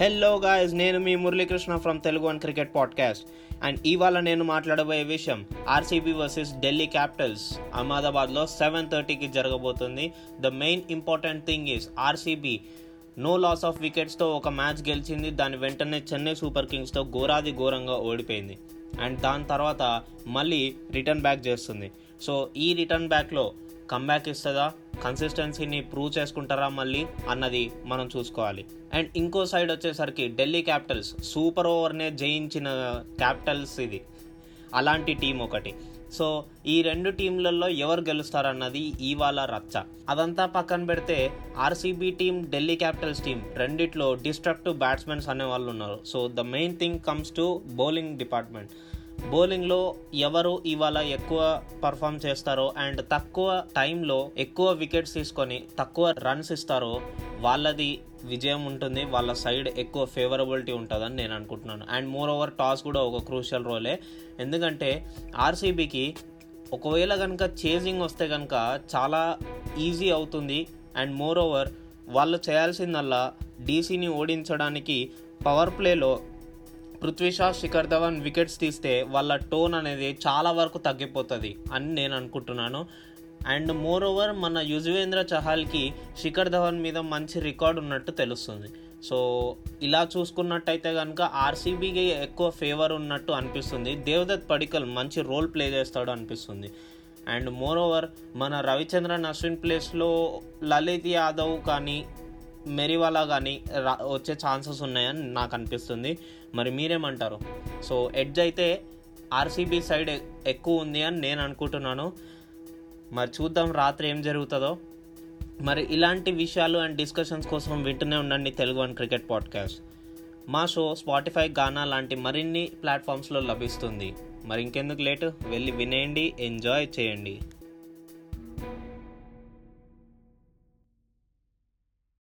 Hello guys నేను మీ Muralikrishna from Telugu one cricket podcast and ఇవాళ నేను మాట్లాడబోయే విషయం ఆర్సీబీ వర్సెస్ ఢిల్లీ క్యాపిటల్స్ అహ్మదాబాద్లో సెవెన్ థర్టీకి జరగబోతుంది. The main important thing is RCB no loss of వికెట్స్తో ఒక మ్యాచ్ గెలిచింది. దాని వెంటనే చెన్నై సూపర్ కింగ్స్తో ఘోరాది ఘోరంగా ఓడిపోయింది. అండ్ దాని తర్వాత మళ్ళీ రిటర్న్ బ్యాక్ చేస్తుంది. సో ఈ రిటర్న్ బ్యాక్లో కమ్బ్యాక్ ఇస్తుందా? కన్సిస్టెన్సీని ప్రూవ్ చేసుకుంటారా మళ్ళీ? అన్నది మనం చూసుకోవాలి. అండ్ ఇంకో సైడ్ వచ్చేసరికి ఢిల్లీ క్యాపిటల్స్ సూపర్ ఓవర్నే జయించిన క్యాపిటల్స్ ఇది. అలాంటి టీం ఒకటి. సో ఈ రెండు టీంలలో ఎవరు గెలుస్తారన్నది ఇవాళ రచ్చ. అదంతా పక్కన పెడితే RCB team Delhi Capitals team రెండిట్లో డిస్ట్రక్టివ్ బ్యాట్స్మెన్స్ అనే వాళ్ళు ఉన్నారు. So the main thing comes to bowling department బౌలింగ్లో ఎవరు ఇవాళ ఎక్కువ పర్ఫామ్ చేస్తారో అండ్ తక్కువ టైంలో ఎక్కువ వికెట్స్ తీసుకొని తక్కువ రన్స్ ఇస్తారో వాళ్ళది విజయం ఉంటుంది వాళ్ళ సైడ్ ఎక్కువ ఫేవరబిలిటీ ఉంటుందని నేను అనుకుంటున్నాను. అండ్ మోర్ ఓవర్ టాస్ కూడా ఒక క్రూషియల్ రోలే ఎందుకంటే ఆర్సీబీకి ఒకవేళ కనుక చేజింగ్ వస్తే కనుక చాలా ఈజీ అవుతుంది. అండ్ మోర్ ఓవర్ వాళ్ళు చేయాల్సిందల్లా డీసీని ఓడించడానికి పవర్ ప్లేలో పృథ్వీ షా శిఖర్ ధవన్ వికెట్స్ తీస్తే వాళ్ళ టోన్ అనేది చాలా వరకు తగ్గిపోతుంది అని నేను అనుకుంటున్నాను. అండ్ మోర్ ఓవర్ మన యుజువేంద్ర చహాల్కి శిఖర్ ధవన్ మీద మంచి రికార్డ్ ఉన్నట్టు తెలుస్తుంది. సో ఇలా చూసుకున్నట్టయితే కనుక ఆర్సీబీకి ఎక్కువ ఫేవర్ ఉన్నట్టు అనిపిస్తుంది. దేవదత్ పడికల్ మంచి రోల్ ప్లే చేస్తాడు అనిపిస్తుంది. అండ్ మోర్ ఓవర్ మన రవిచంద్రన్ అశ్విన్ ప్లేస్లో లలిత్ యాదవ్ కానీ మెరివాలా కానీ రా వచ్చే ఛాన్సెస్ ఉన్నాయని నాకు అనిపిస్తుంది. మరి మీరేమంటారు? సో ఎడ్జ్ అయితే ఆర్సీబీ సైడ్ ఎక్కువ ఉంది అని నేను అనుకుంటున్నాను. మరి చూద్దాం రాత్రి ఏం జరుగుతుందో. మరి ఇలాంటి విషయాలు అండ్ డిస్కషన్స్ కోసం వింటూనే ఉండండి తెలుగు వన్ క్రికెట్ పాడ్కాస్ట్. మా షో స్పాటిఫై గానా లాంటి మరిన్ని ప్లాట్ఫామ్స్లో లభిస్తుంది. మరి ఇంకెందుకు లేటు? వెళ్ళి వినేయండి ఎంజాయ్ చేయండి.